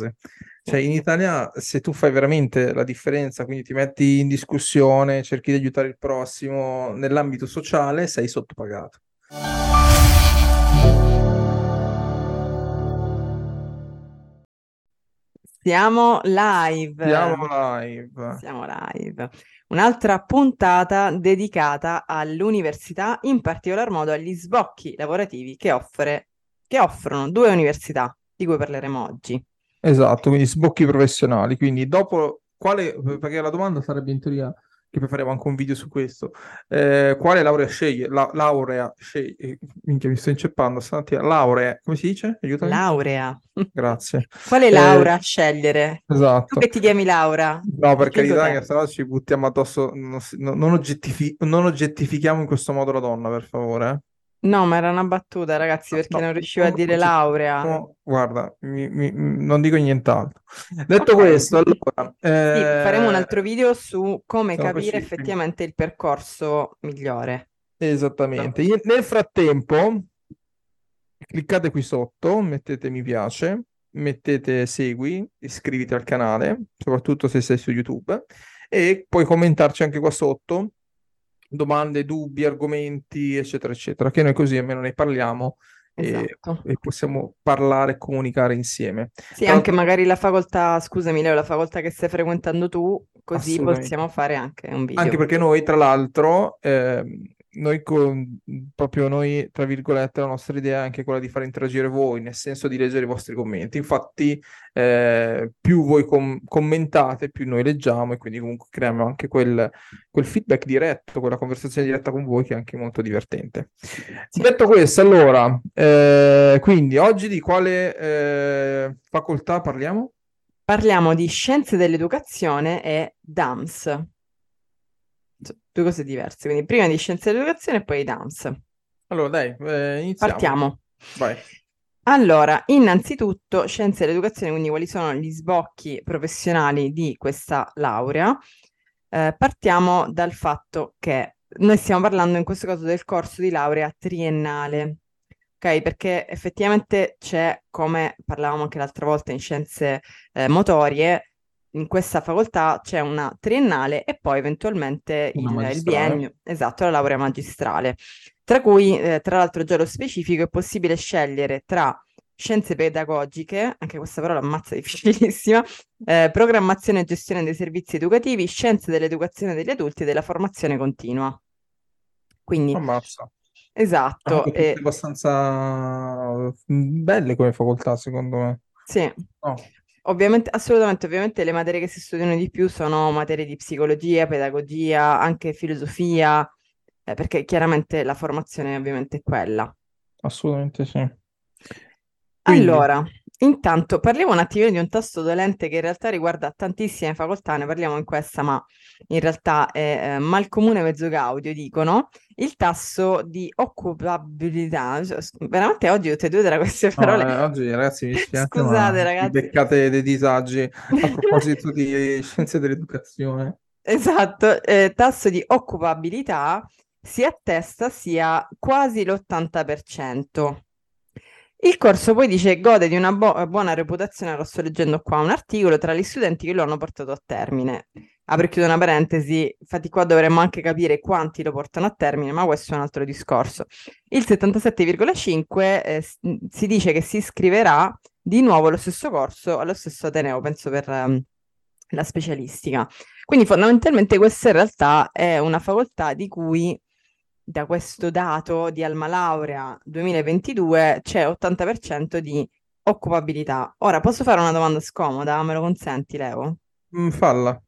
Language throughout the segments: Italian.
cose. Cioè, in Italia, se tu fai veramente la differenza, quindi ti metti in discussione, cerchi di aiutare il prossimo nell'ambito sociale, sei sottopagato. Siamo live. Siamo live. Siamo live. Un'altra puntata dedicata all'università, in particolar modo agli sbocchi lavorativi che, offre, che offrono due università di cui parleremo oggi. Esatto, quindi sbocchi professionali. Quindi dopo quale, perché la domanda sarebbe in teoria che poi faremo anche un video su questo. Eh, quale laurea sceglie? La, laurea sceglie. Eh, minchia, mi sto inceppando stamattina. Laurea, come si dice? Aiutami. Laurea. Grazie. Quale eh, laurea scegliere? Esatto. Tu che ti chiami Laura? No, per carità, che sennò ci buttiamo addosso. Non, non, oggettifi- non oggettifichiamo in questo modo la donna, per favore. Eh? No, ma era una battuta, ragazzi, perché no, non riuscivo a dire laurea. No, guarda, mi, mi, non dico nientent'altro. Detto okay. questo, allora... Eh... Sì, faremo un altro video su come capire effettivamente il percorso migliore. Esattamente. No. Nel frattempo, cliccate qui sotto, mettete mi piace, mettete segui, iscriviti al canale, soprattutto se sei su YouTube, e puoi commentarci anche qua sotto domande, dubbi, argomenti, eccetera, eccetera, che noi così almeno ne parliamo esatto. e, e, possiamo parlare e comunicare insieme. Sì, Tra anche magari la facoltà, scusami Leo, la facoltà che stai frequentando tu, così possiamo fare anche un video. Anche perché noi, tra l'altro, eh, noi con, proprio noi, tra virgolette, la nostra idea è anche quella di far interagire voi, nel senso di leggere i vostri commenti. Infatti, eh, più voi com- commentate, più noi leggiamo e quindi comunque creiamo anche quel, quel, feedback diretto, quella conversazione diretta con voi che è anche molto divertente. Sì. Detto questo, allora, eh, quindi oggi di quale eh, facoltà parliamo? Parliamo di scienze dell'educazione e DAMS due cose diverse. Quindi prima di scienze dell'educazione e poi dance. Allora, dai, eh, iniziamo. Partiamo. Vai. Allora, innanzitutto, scienze dell'educazione, quindi quali sono gli sbocchi professionali di questa laurea? Eh, partiamo dal fatto che noi stiamo parlando in questo caso del corso di laurea triennale, ok? Perché effettivamente c'è, come parlavamo anche l'altra volta in scienze eh, motorie, in questa facoltà c'è una triennale e poi eventualmente il, il, biennio, esatto, la laurea magistrale, tra cui, eh, tra l'altro, già lo specifico è possibile scegliere tra scienze pedagogiche, anche questa parola ammazza difficilissima, eh, programmazione e gestione dei servizi educativi, scienze dell'educazione degli adulti e della formazione continua. Quindi, ammazza. Esatto. E... abbastanza belle come facoltà, secondo me. Sì. Oh. Ovviamente, assolutamente, ovviamente le materie che si studiano di più sono materie di psicologia, pedagogia, anche filosofia, eh, perché chiaramente la formazione ovviamente è quella. Assolutamente sì. Quindi... Allora, Intanto parliamo un attimino di un tasto dolente che in realtà riguarda tantissime facoltà, ne parliamo in questa, ma in realtà è eh, mal comune mezzo gaudio, dicono, il tasso di occupabilità. Cioè, veramente oggi tutte e due tra queste parole. No, eh, oggi ragazzi mi spiace, Scusate ragazzi. beccate dei disagi a proposito di scienze dell'educazione. Esatto, eh, tasso di occupabilità si attesta sia quasi l'80%. Il corso poi dice gode di una bo- buona reputazione, lo sto leggendo qua, un articolo tra gli studenti che lo hanno portato a termine. Apro e chiudo una parentesi, infatti qua dovremmo anche capire quanti lo portano a termine, ma questo è un altro discorso. Il 77,5 eh, si dice che si iscriverà di nuovo allo stesso corso, allo stesso Ateneo, penso per um, la specialistica. Quindi fondamentalmente questa in realtà è una facoltà di cui da questo dato di Alma Laurea 2022 c'è 80% di occupabilità. Ora posso fare una domanda scomoda? Me lo consenti, Leo? Mm, falla.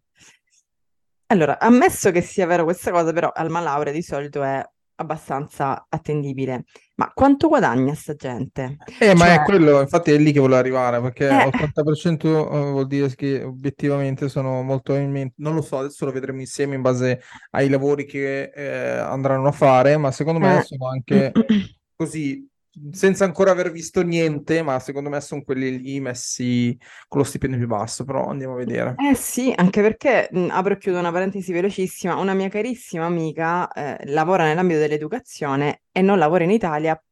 Allora, ammesso che sia vero questa cosa, però Alma Laurea di solito è abbastanza attendibile. Ma quanto guadagna sta gente? Eh, ma è cioè quello, infatti è lì che volevo arrivare, perché Eh, 80% eh, vuol dire che obiettivamente sono molto in mente, non lo so, adesso lo vedremo insieme in base ai lavori che eh, andranno a fare, ma secondo me eh. sono anche così senza ancora aver visto niente, ma secondo me sono quelli lì messi con lo stipendio più basso, però andiamo a vedere. Eh sì, anche perché, mh, apro e chiudo una parentesi velocissima, una mia carissima amica eh, lavora nell'ambito dell'educazione e non lavora in Italia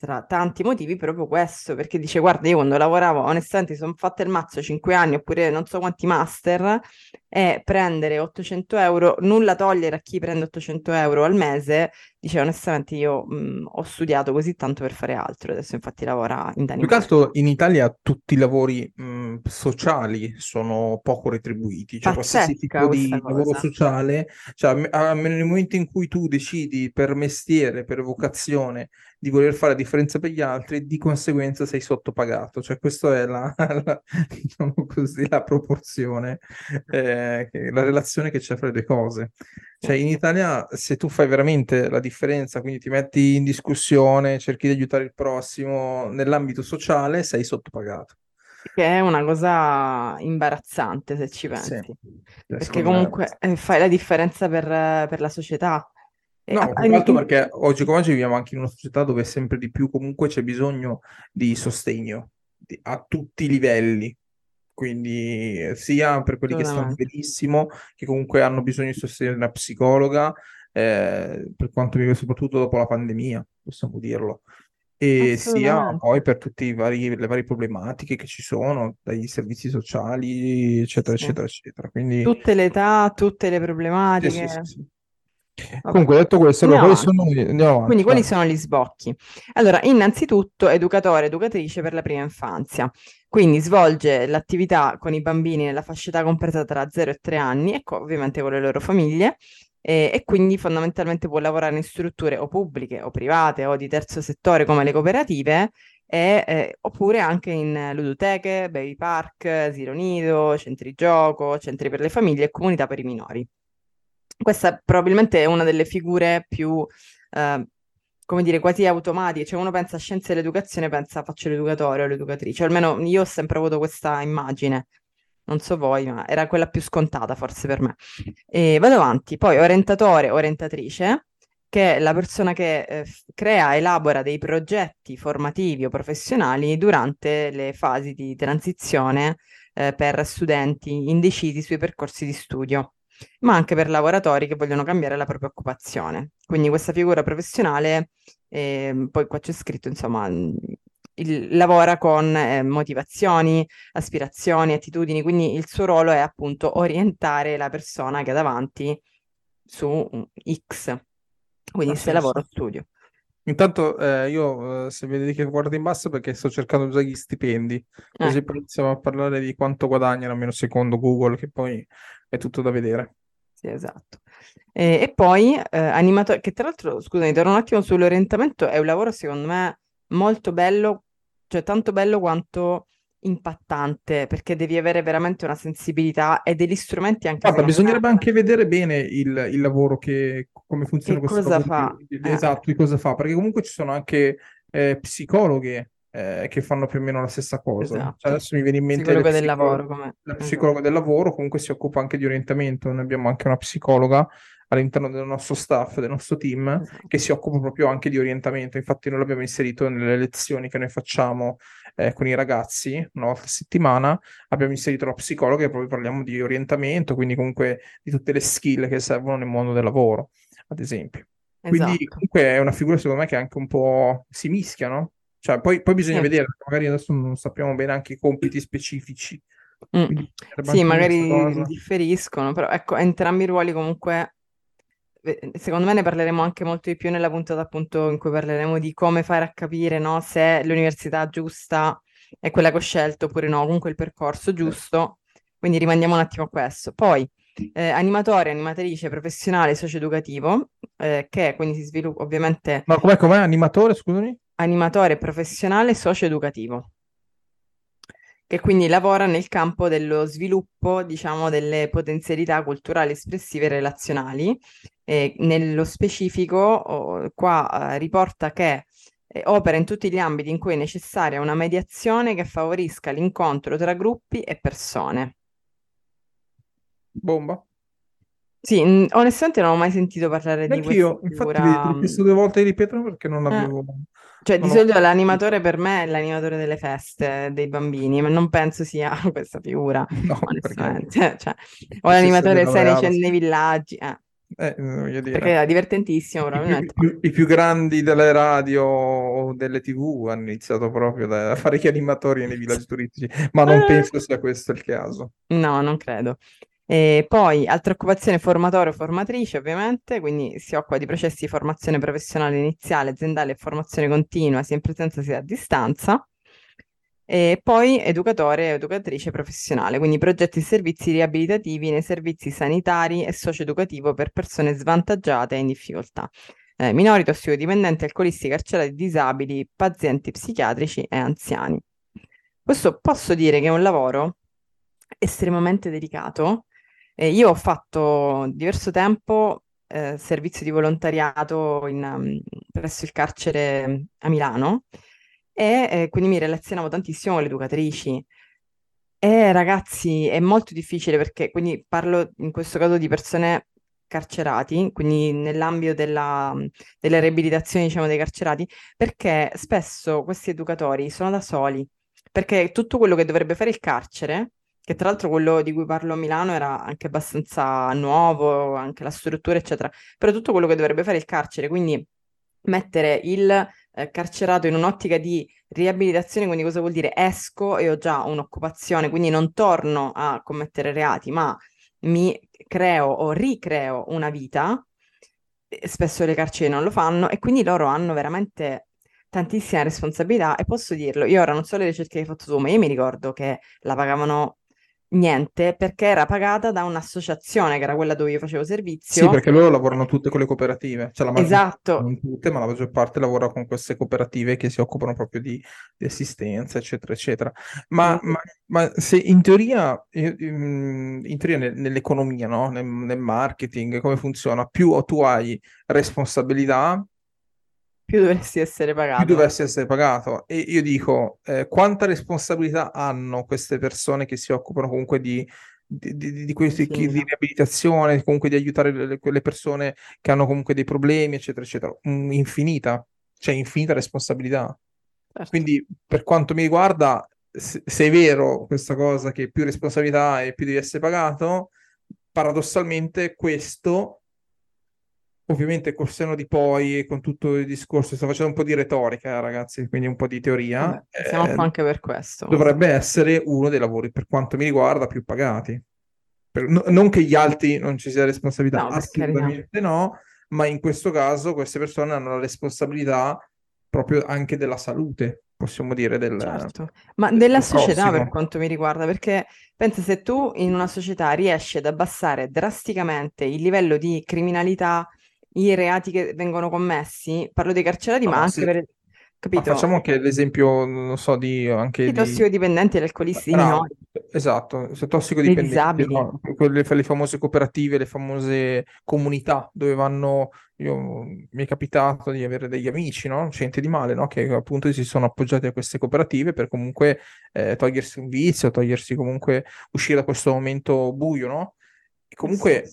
tra tanti motivi proprio questo, perché dice guarda io quando lavoravo onestamente sono fatta il mazzo 5 anni oppure non so quanti master e prendere 800 euro, nulla togliere a chi prende 800 euro al mese, dice onestamente io mh, ho studiato così tanto per fare altro, adesso infatti lavora in Danimarca. Più che altro in Italia tutti i lavori mh, sociali sono poco retribuiti, cioè qualsiasi Pazzesca tipo di lavoro cosa. sociale, cioè a- almeno nel momento in cui tu decidi per mestiere, per vocazione, di voler fare la differenza per gli altri, di conseguenza sei sottopagato, cioè questa è la, la- diciamo così, la proporzione, eh, la relazione che c'è fra le due cose. Cioè in Italia se tu fai veramente la differenza, quindi ti metti in discussione, cerchi di aiutare il prossimo nell'ambito sociale, sei sottopagato. Che è una cosa imbarazzante se ci Sì, pensi, cioè, perché me comunque eh, fai la differenza per, per la società. No, più che perché oggi come oggi viviamo anche in una società dove sempre di più comunque c'è bisogno di sostegno di- a tutti i livelli, quindi sia per quelli che stanno benissimo, che comunque hanno bisogno di sostegno di una psicologa, eh, per quanto riguarda soprattutto dopo la pandemia, possiamo dirlo, e sia poi per tutte vari- le varie problematiche che ci sono, dai servizi sociali, eccetera, Sì. eccetera, eccetera. Quindi Tutte le età, tutte le problematiche. sì, sì. Vabbè. Comunque, detto questo, allora, quali sono... Avanti, Quindi, quali sono gli sbocchi? Allora, innanzitutto, educatore, educatrice per la prima infanzia. Quindi svolge l'attività con i bambini nella fascia età compresa tra 0 e 3 anni e co- ovviamente con le loro famiglie. E, e quindi fondamentalmente può lavorare in strutture o pubbliche o private o di terzo settore come le cooperative e, eh, oppure anche in ludoteche, baby park, asilo nido, centri gioco, centri per le famiglie e comunità per i minori. Questa probabilmente è una delle figure più, eh, come dire, quasi automatiche. Cioè uno pensa a scienze dell'educazione, pensa faccio l'educatore o l'educatrice. Almeno io ho sempre avuto questa immagine. Non so voi, ma era quella più scontata forse per me. E vado avanti. Poi orientatore, orientatrice, che è la persona che eh, crea, elabora dei progetti formativi o professionali durante le fasi di transizione eh, per studenti indecisi sui percorsi di studio ma anche per lavoratori che vogliono cambiare la propria occupazione. Quindi questa figura professionale, eh, poi qua c'è scritto, insomma, il- lavora con eh, motivazioni, aspirazioni, attitudini, quindi il suo ruolo è appunto orientare la persona che ha davanti su X, quindi Ha se lavoro o studio. Intanto eh, io, eh, se vedi che guardo in basso, perché sto cercando già gli stipendi, così Ecco, poi iniziamo a parlare di quanto guadagnano, almeno secondo Google, che poi è tutto da vedere. sì, esatto. E, e poi eh, animatore, che tra l'altro, scusami, torno un attimo sull'orientamento, è un lavoro secondo me molto bello, cioè tanto bello quanto impattante, perché devi avere veramente una sensibilità e degli strumenti anche Guarda, bisognerebbe anche vedere bene il, il lavoro che, come funziona che questo cosa fa. di- di- Eh, esatto, di cosa fa, perché comunque ci sono anche eh, psicologhe eh, che fanno più o meno la stessa cosa. Cioè, esatto. adesso mi viene in mente Psicologo del lavoro, come... la esatto. psicologa del lavoro, comunque si occupa anche di orientamento. Noi abbiamo anche una psicologa all'interno del nostro staff, del nostro team, Esatto. che si occupa proprio anche di orientamento. Infatti, noi l'abbiamo inserito nelle lezioni che noi facciamo eh, con i ragazzi una volta a settimana. Abbiamo inserito la psicologa e proprio parliamo di orientamento, quindi comunque di tutte le skill che servono nel mondo del lavoro, ad esempio. Quindi Esatto. comunque è una figura secondo me che anche un po' si mischia, no? Cioè, poi, poi bisogna Sì. vedere, magari adesso non sappiamo bene anche i compiti specifici. Mm. Quindi bisognerebbe Sì, magari differiscono, però ecco, entrambi i ruoli comunque, secondo me ne parleremo anche molto di più nella puntata appunto in cui parleremo di come fare a capire, no, se l'università giusta è quella che ho scelto oppure no, comunque il percorso giusto, quindi rimandiamo un attimo a questo. Poi, eh, animatore, animatrice professionale socio-educativo, eh, che quindi si sviluppa ovviamente No, com'è, com'è? Animatore, scusami? animatore professionale socio-educativo, che quindi lavora nel campo dello sviluppo, diciamo, delle potenzialità culturali, espressive e relazionali. E nello specifico, oh, qua eh, riporta che eh, opera in tutti gli ambiti in cui è necessaria una mediazione che favorisca l'incontro tra gruppi e persone. Bomba. Sì, mh, onestamente non ho mai sentito parlare di Neanche questa io, infatti figura. ti ho chiesto due volte di ripetere perché non Eh. avevo... Cioè, di non ho- solito l'animatore per me è l'animatore delle feste dei bambini, ma non penso sia questa figura, No, perché onestamente. Cioè, o l'animatore sei nei, laureato, nei villaggi. eh. Eh, voglio dire. Perché era divertentissimo, I più, probabilmente. i più- i più grandi delle radio o delle TV hanno iniziato proprio da- a fare gli animatori nei villaggi turistici, ma non penso sia questo il caso. No, non credo. E poi altra occupazione formatore o formatrice, ovviamente, quindi si occupa di processi di formazione professionale iniziale, aziendale e formazione continua, sia in presenza sia a distanza. E poi educatore o educatrice professionale, quindi progetti e servizi riabilitativi nei servizi sanitari e socio-educativo per persone svantaggiate e in difficoltà. Eh, minori, tossicodipendenti, alcolisti, carcerati, disabili, pazienti psichiatrici e anziani. Questo posso dire che è un lavoro estremamente delicato. Eh, io ho fatto diverso tempo eh, servizio di volontariato in, um, presso il carcere a Milano e eh, quindi mi relazionavo tantissimo con le educatrici. E ragazzi, è molto difficile perché, quindi parlo in questo caso di persone carcerati, quindi nell'ambito della, della riabilitazione, diciamo, dei carcerati, perché spesso questi educatori sono da soli, perché tutto quello che dovrebbe fare il carcere, che tra l'altro quello di cui parlo a Milano era anche abbastanza nuovo, anche la struttura, eccetera, però tutto quello che dovrebbe fare il carcere, quindi mettere il eh, carcerato in un'ottica di riabilitazione, quindi cosa vuol dire? Esco e ho già un'occupazione, quindi non torno a commettere reati, ma mi creo o ricreo una vita. Spesso le carceri non lo fanno e quindi loro hanno veramente tantissima responsabilità e posso dirlo, io ora non so le ricerche che hai fatto tu, ma io mi ricordo che la pagavano niente perché era pagata da un'associazione che era quella dove io facevo Sì, servizio. perché loro lavorano tutte con le cooperative, cioè la maggior Esatto, non tutte, ma la maggior parte lavora con queste cooperative che si occupano proprio di, di assistenza, eccetera, eccetera. Ma, quindi ma- ma se in teoria, io- in in teoria nel- nell'economia, no? Nel, nel marketing, come funziona? Più tu hai responsabilità, più dovresti essere più pagato. dovresti essere pagato. E io dico, eh, quanta responsabilità hanno queste persone che si occupano comunque di, di, di- di questi, chi- di riabilitazione, comunque di aiutare le- quelle persone che hanno comunque dei problemi, eccetera, eccetera. Mm, Infinita, cioè infinita responsabilità. Certo. Quindi, per quanto mi riguarda, se, se è vero questa cosa che più responsabilità e più devi essere pagato, paradossalmente questo Ovviamente col senno di poi e con tutto il discorso, sto facendo un po' di retorica, ragazzi, quindi un po' di teoria, Vabbè, siamo eh, qua anche per questo. dovrebbe essere uno dei lavori, per quanto mi riguarda, più pagati. Per- no- non che gli altri non ci sia responsabilità, No, per assolutamente no, ma in questo caso queste persone hanno la responsabilità proprio anche della salute, possiamo dire, del, Certo, ma del della del società per prossimo. quanto mi riguarda, perché pensa se tu in una società riesci ad abbassare drasticamente il livello di criminalità, i reati che vengono commessi, parlo dei carcerati, No, ma ma anche se- per, Ma capito, facciamo anche l'esempio, non so, di anche i di... tossicodipendenti e gli alcolisti, minori, esatto, se tossicodipendenti, disabili. no? Quelle, le famose cooperative, le famose comunità dove vanno, io, mi è capitato di avere degli amici, no? Gente di male, no? Che appunto si sono appoggiati a queste cooperative per comunque eh, togliersi un vizio, togliersi comunque, uscire da questo momento buio, no? E Eh sì, comunque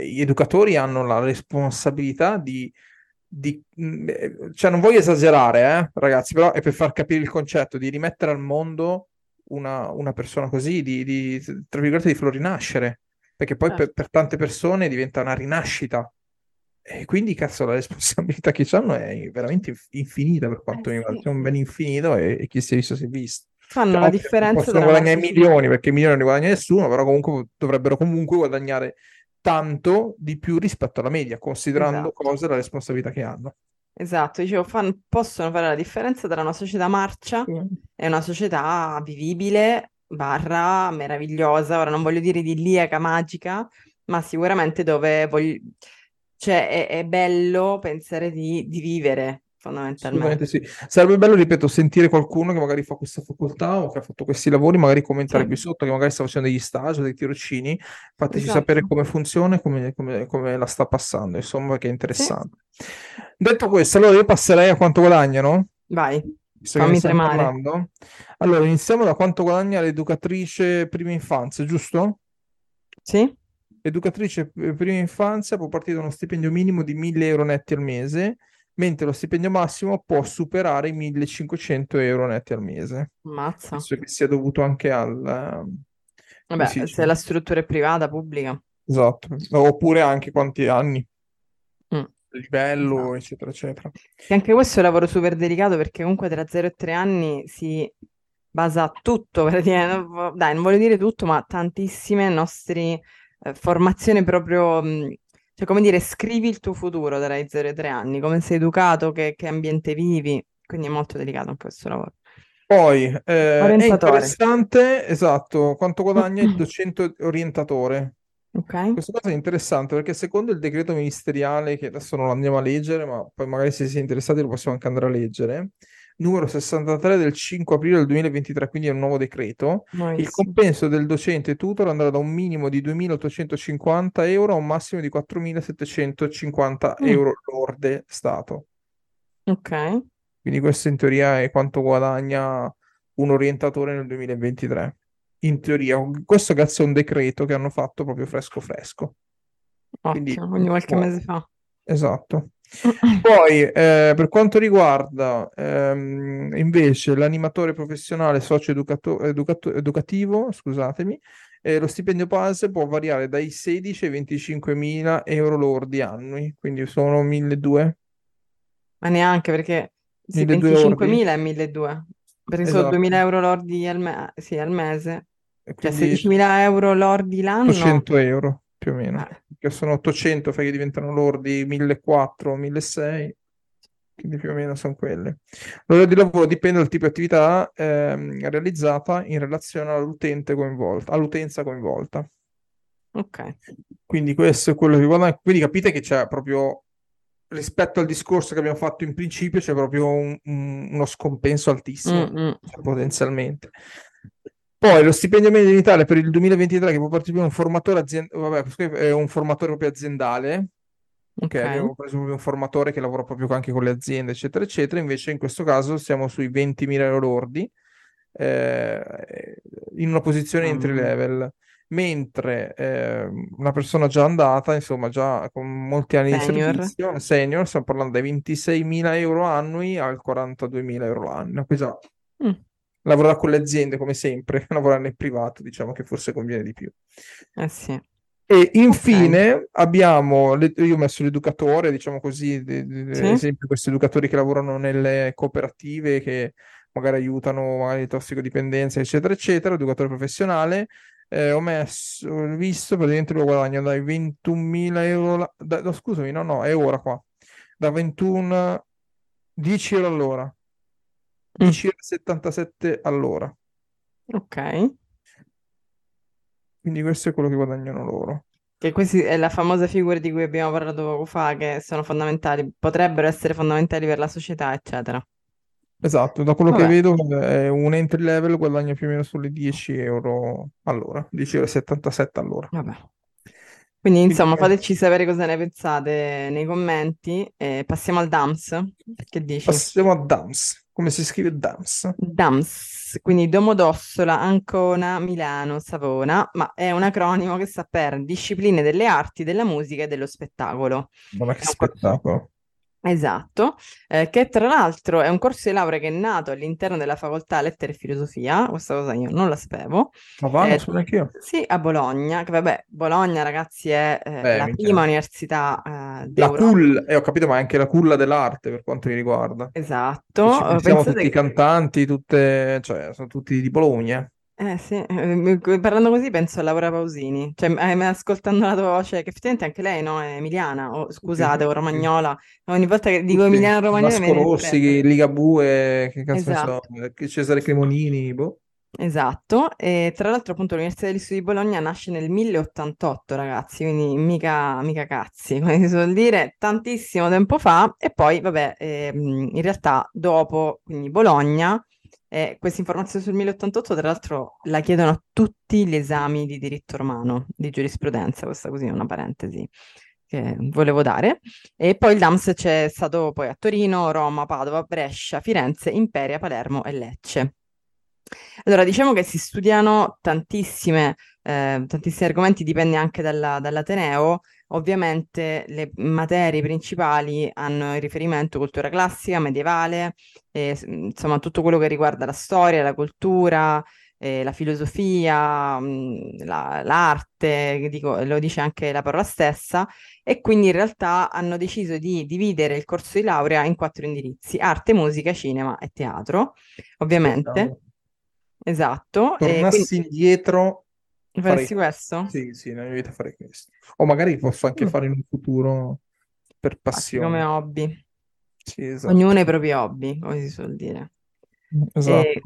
eh, gli educatori hanno la responsabilità di, di- mh, eh, cioè non voglio esagerare, eh, ragazzi, però è per far capire il concetto di rimettere al mondo una, una persona così, di, di, tra virgolette, di farlo rinascere, perché poi per, certo, per tante persone diventa una rinascita. E quindi, cazzo, la responsabilità che hanno è veramente inf- infinita per eh quanto mi riguarda. sì, C'è un ben infinito e, e chi si è visto si è visto. fanno Cioè, la differenza possono guadagnare milioni perché milioni non ne guadagna nessuno, però comunque dovrebbero comunque guadagnare tanto di più rispetto alla media, considerando Esatto. cosa e la responsabilità che hanno. Esatto, dicevo, fan- possono fare la differenza tra una società marcia e una società vivibile, barra meravigliosa. Ora non voglio dire idilliaca, magica, ma sicuramente dove voglio... cioè, è, è bello pensare di, di vivere, fondamentalmente. Sì. Sarebbe bello, ripeto, sentire qualcuno che magari fa questa facoltà o che ha fatto questi lavori, magari commentare Sì, qui sotto, che magari sta facendo degli stage, dei tirocini, fateci esatto. sapere come funziona e come, come- come la sta passando, insomma, che è Sì, interessante. Detto questo, allora io passerei a quanto guadagnano, vai, visto fammi tremare. parlando. Allora, iniziamo da quanto guadagna l'educatrice prima infanzia, giusto? Sì? Educatrice eh, prima infanzia può partire da uno stipendio minimo di 1000 euro netti al mese, mentre lo stipendio massimo può superare i 1500 euro netti al mese. Ammazza. Penso che sia dovuto anche al... eh, si Vabbè, se dice? la struttura è privata, pubblica. Esatto, oppure anche quanti anni, Mm, livello, esatto. eccetera, eccetera. E anche questo è un lavoro super delicato perché comunque tra 0 e 3 anni si basa tutto, praticamente. Dai, non voglio dire tutto, ma tantissime nostre eh, formazioni proprio, mh, cioè come dire, scrivi il tuo futuro dai 0 ai 3 anni, come sei educato, che, che ambiente vivi, quindi è molto delicato anche questo lavoro. Poi eh, è interessante, esatto, quanto guadagna il docente orientatore. ok? Questa cosa è interessante perché secondo il decreto ministeriale, che adesso non lo andiamo a leggere, ma poi magari se siete interessati lo possiamo anche andare a leggere, numero 63 del 5 aprile del 2023, quindi è un nuovo decreto, il Nuovissimo. compenso del docente tutor andrà da un minimo di 2.850 euro a un massimo di 4.750 Mm, euro lorde Stato. ok. Quindi questo in teoria è quanto guadagna un orientatore nel 2023. In teoria, questo grazie a un decreto che hanno fatto proprio fresco fresco. Quindi Ottimo, quindi qualche nuovo. mese fa. Esatto. Poi, eh, per quanto riguarda ehm, invece l'animatore professionale socio-educativo, scusatemi, eh, lo stipendio base può variare dai 16 ai 25 mila euro lordi annui, quindi sono 1200, Ma neanche perché sì, 1200 lordi. 25.000 e 1.200, perché sono Esatto. 2.000 euro lordi al, me- sì, al mese, cioè quindi 16.000 euro lordi l'anno. 800 euro più o meno, Eh, che sono 800, fai che diventano lordi 1400, 1600, quindi più o meno sono quelle. L'ora di lavoro dipende dal tipo di attività ehm, realizzata in relazione all'utente coinvolta, all'utenza coinvolta. ok. Quindi questo è quello che guadagna. Quindi capite che c'è proprio, rispetto al discorso che abbiamo fatto in principio, c'è proprio un- un- uno scompenso altissimo, Mm, mm. cioè, potenzialmente. Poi lo stipendio medio in Italia per il 2023 che può partecipare un formatore aziendale, vabbè, questo è un formatore proprio aziendale, ok? Ok. Abbiamo preso proprio un formatore che lavora proprio anche con le aziende, eccetera, eccetera. Invece in questo caso siamo sui 20.000 euro lordi, eh, in una posizione entry mia. level mentre eh, una persona già andata, insomma, già con molti anni di Senior. servizio, senior, stiamo parlando dai 26.000 euro annui al 42.000 euro l'anno. Già Mm, lavorare con le aziende, come sempre, lavorare nel privato, diciamo che forse conviene di più. Eh sì. E infine abbiamo, le- io ho messo l'educatore, diciamo così, ad Sì. esempio questi educatori che lavorano nelle cooperative che magari aiutano magari le tossicodipendenze, eccetera, eccetera, educatore professionale. Eh, ho messo, ho visto, praticamente lo guadagno dai 21.000 euro, la- da- no, scusami, no, no, è ora qua, da 21, 10 euro all'ora, 10,77 all'ora. ok. Quindi questo è quello che guadagnano loro. Che questa è la famosa figura di cui abbiamo parlato poco fa, che sono fondamentali, potrebbero essere fondamentali per la società, eccetera. Esatto, da quello che Vabbè. vedo è un entry level guadagna più o meno sulle 10 euro all'ora, 10,77 euro all'ora. Vabbè. Quindi, insomma, fateci sapere cosa ne pensate nei commenti. E passiamo al DAMS. Che dici? Passiamo a DAMS. Come si scrive DAMS? DAMS, quindi Domodossola, Ancona, Milano, Savona, ma è un acronimo che sta per Discipline delle Arti, della Musica e dello Spettacolo. Guarda che spettacolo. Esatto, eh, che tra l'altro è un corso di laurea che è nato all'interno della facoltà Lettere e Filosofia, questa cosa io non la sapevo, Ma va, Eh, so neanche io. sì, a Bologna, che vabbè, Bologna ragazzi è eh, Eh, la prima università eh, La culla, eh, ho capito, ma è anche la culla dell'arte per quanto mi riguarda. Esatto, ci eh, pensate tutti che... cantanti, tutte, cioè, sono tutti di Bologna. Eh sì, eh, parlando così penso a Laura Pausini, cioè eh, ascoltando la tua voce, che effettivamente anche lei no, è emiliana, o Tutti, scusate, o romagnola, ogni volta che dico emiliana romagnola Vasco Rossi. Ligabue, che cazzo ne so, Esatto. che Cesare Cremonini, boh. Esatto, e tra l'altro appunto l'Università degli Studi di Bologna nasce nel 1088 ragazzi, quindi mica, mica cazzi, come si suol dire, tantissimo tempo fa e poi vabbè, ehm, in realtà dopo, quindi Bologna, eh, questa informazione sul 1088 tra l'altro la chiedono a tutti gli esami di diritto romano, di giurisprudenza, questa così è una parentesi che volevo dare, e poi il DAMS c'è stato poi a Torino, Roma, Padova, Brescia, Firenze, Imperia, Palermo e Lecce. Allora, diciamo che si studiano tantissime, eh, tantissimi argomenti, dipende anche dalla- dall'Ateneo. Ovviamente le materie principali hanno il riferimento cultura classica, medievale, e, s- insomma tutto quello che riguarda la storia, la cultura, eh, la filosofia, mh, la- l'arte, dico, lo dice anche la parola stessa, e quindi in realtà hanno deciso di dividere il corso di laurea in quattro indirizzi: arte, musica, cinema e teatro, ovviamente. Esatto. E Tornassi quindi indietro, farei faresti questo? Sì, sì, nella mia vita farei questo. O magari posso anche Mm, fare in un futuro per Infatti, come passione. hobby. Sì, Ognuno esatto. ha i propri hobby, come si suol dire. Esatto.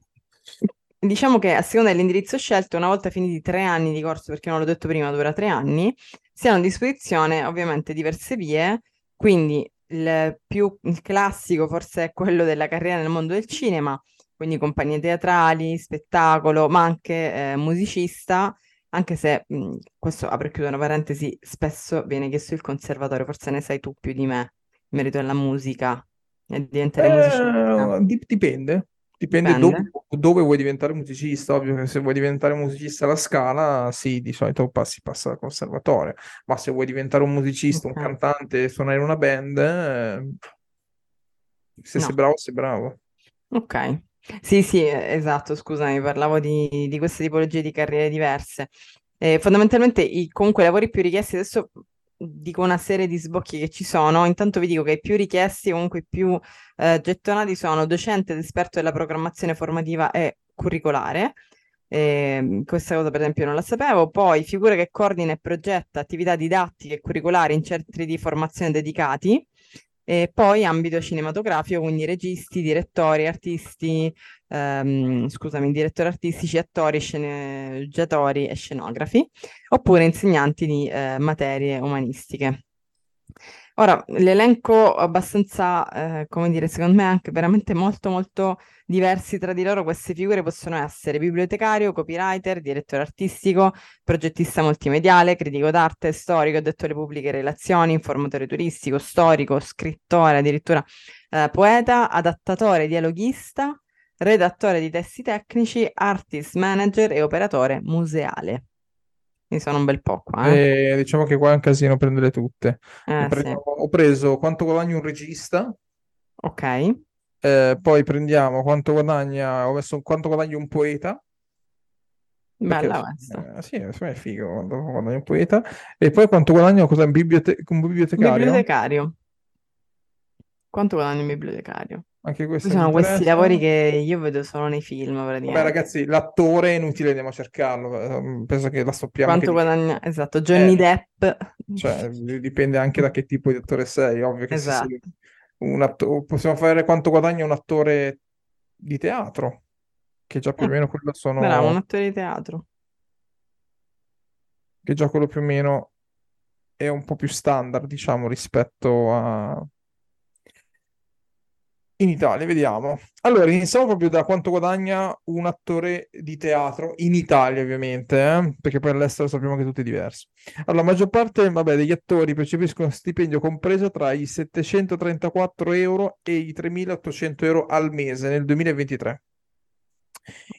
E diciamo che a seconda dell'indirizzo scelto, una volta finiti tre anni di corso, perché non l'ho detto prima, dura tre anni, si hanno a disposizione ovviamente diverse vie, quindi il più il classico forse è quello della carriera nel mondo del cinema, quindi compagnie teatrali, spettacolo, ma anche eh, musicista, anche se, mh, questo apro e chiudo una parentesi, spesso viene chiesto il conservatorio, forse ne sai tu più di me in merito alla musica e diventare musicista. Eh, dip- dipende. Dipende dove, Dipende. dove vuoi diventare musicista. Ovvio che se vuoi diventare musicista alla Scala, sì, di solito passi, passa al conservatorio. Ma se vuoi diventare un musicista, un Ok. cantante suonare in una band, eh, se sei No. bravo, sei bravo. Ok, sì, sì, eh, esatto, scusami, parlavo di, di queste tipologie di carriere diverse. Eh, fondamentalmente, i, comunque, i lavori più richiesti, adesso dico una serie di sbocchi che ci sono, intanto vi dico che i più richiesti, comunque i più eh, gettonati sono docente ed esperto della programmazione formativa e curricolare. Ehm, questa cosa per esempio non la sapevo. Poi figura che coordina e progetta attività didattiche e curricolari in centri di formazione dedicati. E poi ambito cinematografico, quindi registi, direttori, artisti, ehm, scusami, direttori artistici, attori, sceneggiatori e scenografi, oppure insegnanti di eh, materie umanistiche. Ora, l'elenco abbastanza, eh, come dire, secondo me anche veramente molto molto diversi tra di loro, queste figure possono essere bibliotecario, copywriter, direttore artistico, progettista multimediale, critico d'arte, storico, dettore pubbliche relazioni, informatore turistico, storico, scrittore, addirittura eh, poeta, adattatore, dialoghista, redattore di testi tecnici, artist manager e operatore museale. Quindi sono un bel po' qua, eh? E diciamo che qua è un casino prendere tutte. Ho Eh, preso, sì. ho preso quanto guadagna un regista, Ok, eh, poi prendiamo quanto guadagna, ho messo quanto guadagna un poeta, bella questa. eh, sì, è figo quando guadagna un poeta, e poi quanto guadagna cosa, un, bibliote- un bibliotecario, Bibliotecario. Quanto guadagna un bibliotecario? Anche questo sono questi lavori che io vedo solo nei film, Vabbè praticamente. ragazzi, l'attore è inutile, andiamo a cercarlo, eh, penso che la sappiamo Quanto guadagna? Esatto, Johnny Eh, Depp. cioè, dipende anche da che tipo di attore sei, ovvio che se sei Esatto. un atto- possiamo fare quanto guadagna un attore di teatro, che già più o Eh, meno quello bravo, un sono, attore di teatro. che già quello più o meno è un po' più standard, diciamo, rispetto a... In Italia, vediamo. Allora, iniziamo proprio da quanto guadagna un attore di teatro, in Italia ovviamente, eh, Perché poi all'estero sappiamo che tutto è diverso. Allora, la maggior parte, vabbè, degli attori percepiscono stipendio compreso tra i 734 euro e i 3.800 euro al mese nel 2023.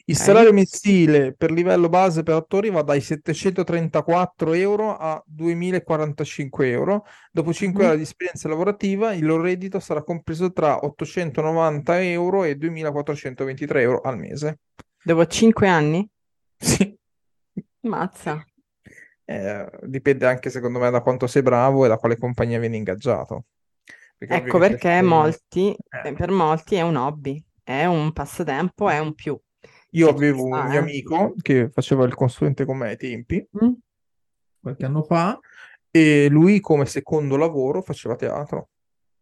Il Ok. salario mensile per livello base per attori va dai 734 euro a 2045 euro. Dopo 5 Mhm. anni di esperienza lavorativa, il loro reddito sarà compreso tra 890 euro e 2423 euro al mese. Dopo cinque anni? Sì. Mazza. Eh, dipende anche secondo me da quanto sei bravo e da quale compagnia vieni ingaggiato. Perché Ecco perché molti, eh, per molti è un hobby, è un passatempo, è un più. Io Che ci avevo un mio eh. amico che faceva il consulente con me ai tempi, Mm? qualche anno fa, e lui come secondo lavoro faceva teatro.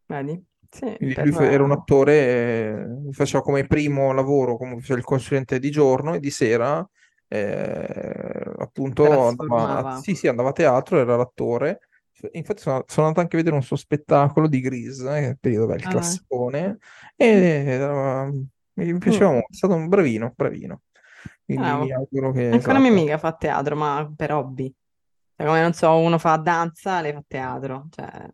Vedi? Sì, lui era un attore, eh, faceva come primo lavoro, come il consulente di giorno e di sera, eh, appunto, andava, sì, sì, andava a teatro, era l'attore. Infatti sono, sono andato anche a vedere un suo spettacolo di Grease, eh, il periodo del Ah, classicone, e era- mi piaceva Mm, molto, è stato un bravino, bravino. Quindi bravo. mi auguro che, Anche una mia esatto. amica fa teatro, ma per hobby. Cioè, come non so, uno fa danza, lei fa teatro. Cioè,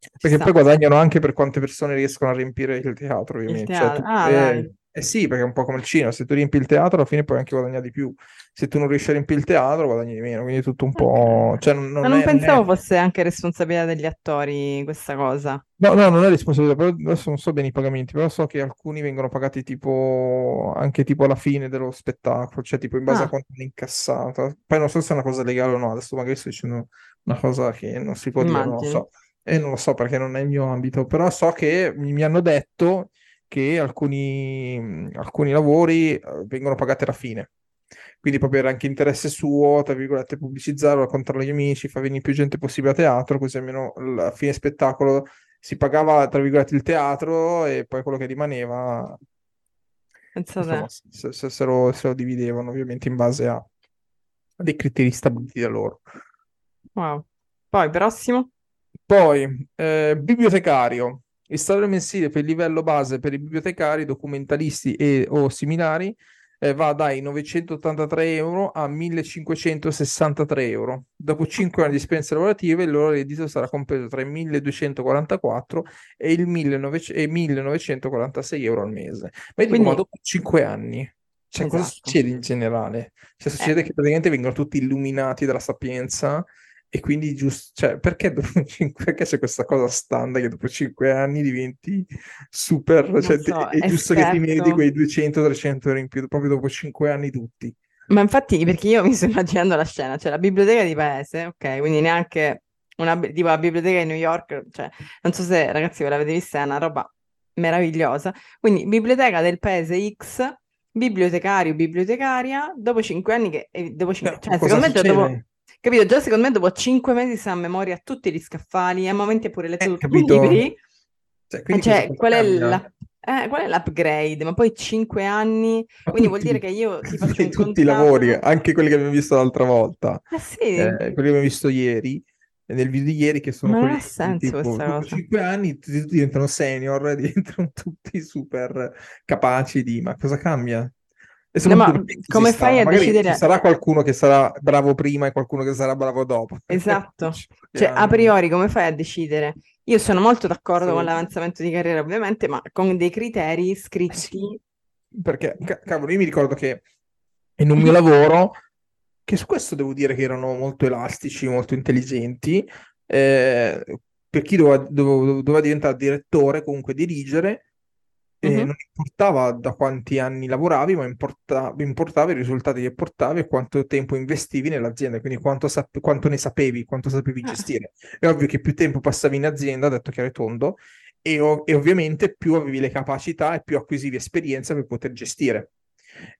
ci Perché sta. poi guadagnano anche per quante persone riescono a riempire il teatro, Il ovviamente. Cioè, teatro. tu- Ah, eh, dai. Eh sì, perché è un po' come il cinema, se tu riempi il teatro alla fine puoi anche guadagnare di più, se tu non riesci a riempire il teatro guadagni di meno, quindi è tutto un po'... Cioè, non, Ma non non è, non pensavo è- fosse anche responsabilità degli attori questa cosa. No, no, non è responsabilità, però adesso non so bene i pagamenti, però so che alcuni vengono pagati tipo anche tipo alla fine dello spettacolo, cioè tipo in base a Ah, quanto hanno incassato. Poi non so se è una cosa legale o no, adesso magari sto dicendo una cosa che non si può dire, non lo so. E non lo so perché non è il mio ambito, però so che mi hanno detto che alcuni, alcuni lavori eh, vengono pagati alla fine. Quindi proprio era anche interesse suo, tra virgolette, pubblicizzarlo, raccontarlo agli amici, far venire più gente possibile a teatro, così almeno a fine spettacolo si pagava, tra virgolette, il teatro e poi quello che rimaneva, insomma, se, se- se lo, se lo dividevano ovviamente in base a, a dei criteri stabiliti da loro. Wow. Poi, prossimo? Poi, eh, bibliotecario. Il salario mensile per il livello base per i bibliotecari, documentalisti e o similari eh, va dai 983 euro a 1563 euro. Dopo 5 anni di esperienze lavorative, il loro reddito sarà compreso tra i 1244 e il 1900 e 1946 euro al mese. Ma io dico, ma Quindi, dopo 5 anni, cioè, cosa esatto. succede in generale? Cioè, Eh, succede che praticamente vengono tutti illuminati dalla sapienza e quindi giusto, cioè, perché dopo cinque, perché c'è questa cosa standard che dopo 5 anni diventi super, non cioè, so, è giusto che ti meriti quei 200-300 euro in più, proprio dopo 5 anni tutti. Ma infatti, perché io mi sto immaginando la scena, cioè la biblioteca di paese, ok, quindi neanche una, tipo la biblioteca di New York, cioè, non so se ragazzi ve l'avete vista, è una roba meravigliosa. Quindi, biblioteca del paese X, bibliotecario, bibliotecaria, dopo cinque anni che, dopo cinque, No, cioè, cosa secondo me dopo? Capito, già secondo me dopo cinque mesi sa a memoria tutti gli scaffali, a momenti ha pure letto Eh, tutti i capito? libri, Cioè, cioè, qual è la- eh, qual è l'upgrade? Ma poi cinque anni, Ma quindi vuol dire tutti, che io ti faccio tutti i lavori, contratto... anche quelli che abbiamo visto l'altra volta, Eh sì, eh, quelli che abbiamo visto ieri, e nel video di ieri, che sono ma non quelli ha senso tipo, questa dopo cosa. 5 anni tutti, tutti diventano senior, diventano tutti super capaci di, ma cosa cambia? E No, ma come fai a Magari ci decidere? sarà qualcuno che sarà bravo prima e qualcuno che sarà bravo dopo. Esatto, 5 cioè a priori come fai a decidere? Io sono molto d'accordo con Sì. l'avanzamento di carriera, ovviamente, ma con dei criteri Eh sì, scritti. perché, ca- cavolo, io mi ricordo che in un mio lavoro, che su questo devo dire che erano molto elastici, molto intelligenti, eh, per chi doveva, dove- doveva diventare direttore, comunque dirigere, eh, Mhm. non importava da quanti anni lavoravi, ma importa- importava i risultati che portavi e quanto tempo investivi nell'azienda, quindi quanto, sap- quanto ne sapevi, quanto sapevi Eh, gestire. È ovvio che più tempo passavi in azienda, detto chiaro e tondo, e, ov- e ovviamente più avevi le capacità e più acquisivi esperienza per poter gestire.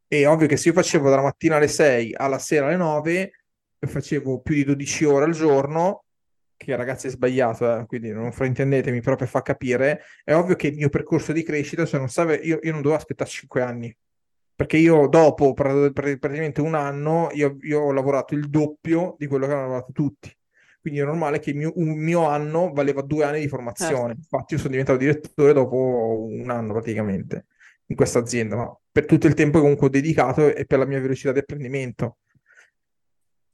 È ovvio che se io facevo dalla mattina alle 6 alla sera alle 9, facevo più di 12 ore al giorno, che ragazzi è sbagliato, eh, quindi non fraintendetemi, però per far capire, è ovvio che il mio percorso di crescita, cioè non serve, io, io non dovevo aspettare 5 anni, perché io dopo pra- pra- praticamente un anno, io, io ho lavorato il doppio di quello che hanno lavorato tutti. Quindi è normale che il mio- un mio anno valeva due anni di certo. formazione. Infatti io sono diventato direttore dopo un anno praticamente in questa azienda, ma per tutto il tempo che comunque ho dedicato e per la mia velocità di apprendimento.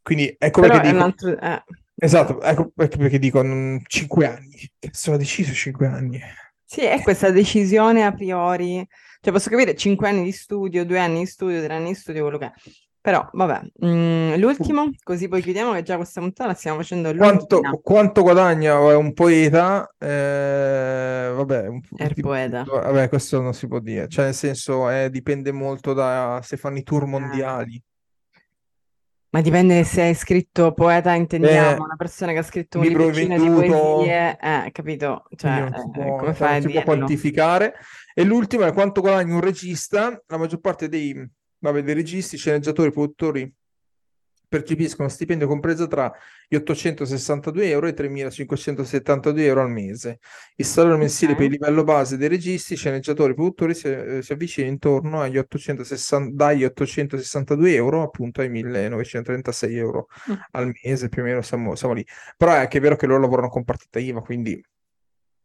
Quindi ecco Però perché è un dico, altro... eh, esatto, ecco perché, dico mm, cinque anni. Sono deciso cinque anni. Sì, è questa decisione a priori. Cioè posso capire 5 anni di studio, 2 anni di studio, 3 anni di studio, quello che è. Però, vabbè, Mm, l'ultimo, così poi chiudiamo che già questa puntata la stiamo facendo Quanto, quanto guadagna un poeta? Eh, vabbè, un- tipo- poeta. vabbè, questo non si può dire. Cioè, nel senso, eh, dipende molto da se fanno i tour Eh, mondiali. Ma dipende se hai scritto poeta, Eh, intendiamo, una persona che ha scritto un libro di poesie, eh, capito? Cioè, non si eh, può, come fai non a si può quantificare. E l'ultimo è quanto guadagna un regista. La maggior parte dei, vabbè, dei registi, sceneggiatori, produttori percepiscono stipendio compreso tra gli 862 euro e i 3.572 euro al mese. Il salario mensile per il livello base dei registi, sceneggiatori e produttori si, eh, si avvicina intorno agli 860, dagli 862 euro appunto ai 1.936 euro Mm. al mese, più o meno siamo, siamo lì. Però è anche vero che loro lavorano con partita IVA, quindi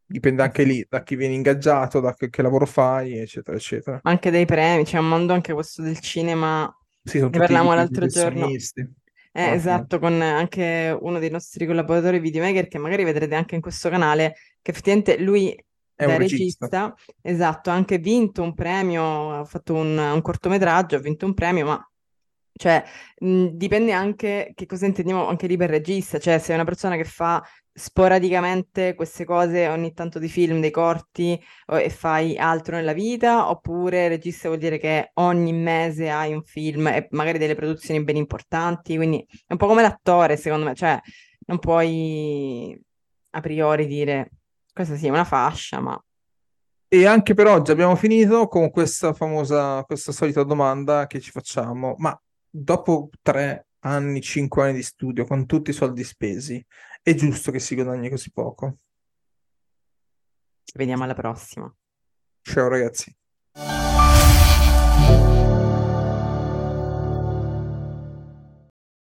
dipende anche lì da chi viene ingaggiato, da che, che lavoro fai, eccetera, eccetera. Anche dei premi, c'è un mondo anche questo del cinema, Sì, ne i l'altro giorno. Eh, fine. esatto, con anche uno dei nostri collaboratori videomaker che magari vedrete anche in questo canale, che effettivamente lui È da un regista. regista, esatto, ha anche vinto un premio, ha fatto un, un cortometraggio, ha vinto un premio, ma cioè, mh, dipende anche che cosa intendiamo anche lì per regista, cioè se è una persona che fa sporadicamente queste cose ogni tanto di film, dei corti e fai altro nella vita, oppure regista vuol dire che ogni mese hai un film e magari delle produzioni ben importanti, quindi è un po' come l'attore, secondo me, cioè non puoi a priori dire questa sì una fascia, ma E anche per oggi abbiamo finito con questa famosa, questa solita domanda che ci facciamo. Ma dopo tre anni, cinque anni di studio, con tutti i soldi spesi, è giusto che si guadagni così poco? ci vediamo alla prossima. Ciao ragazzi.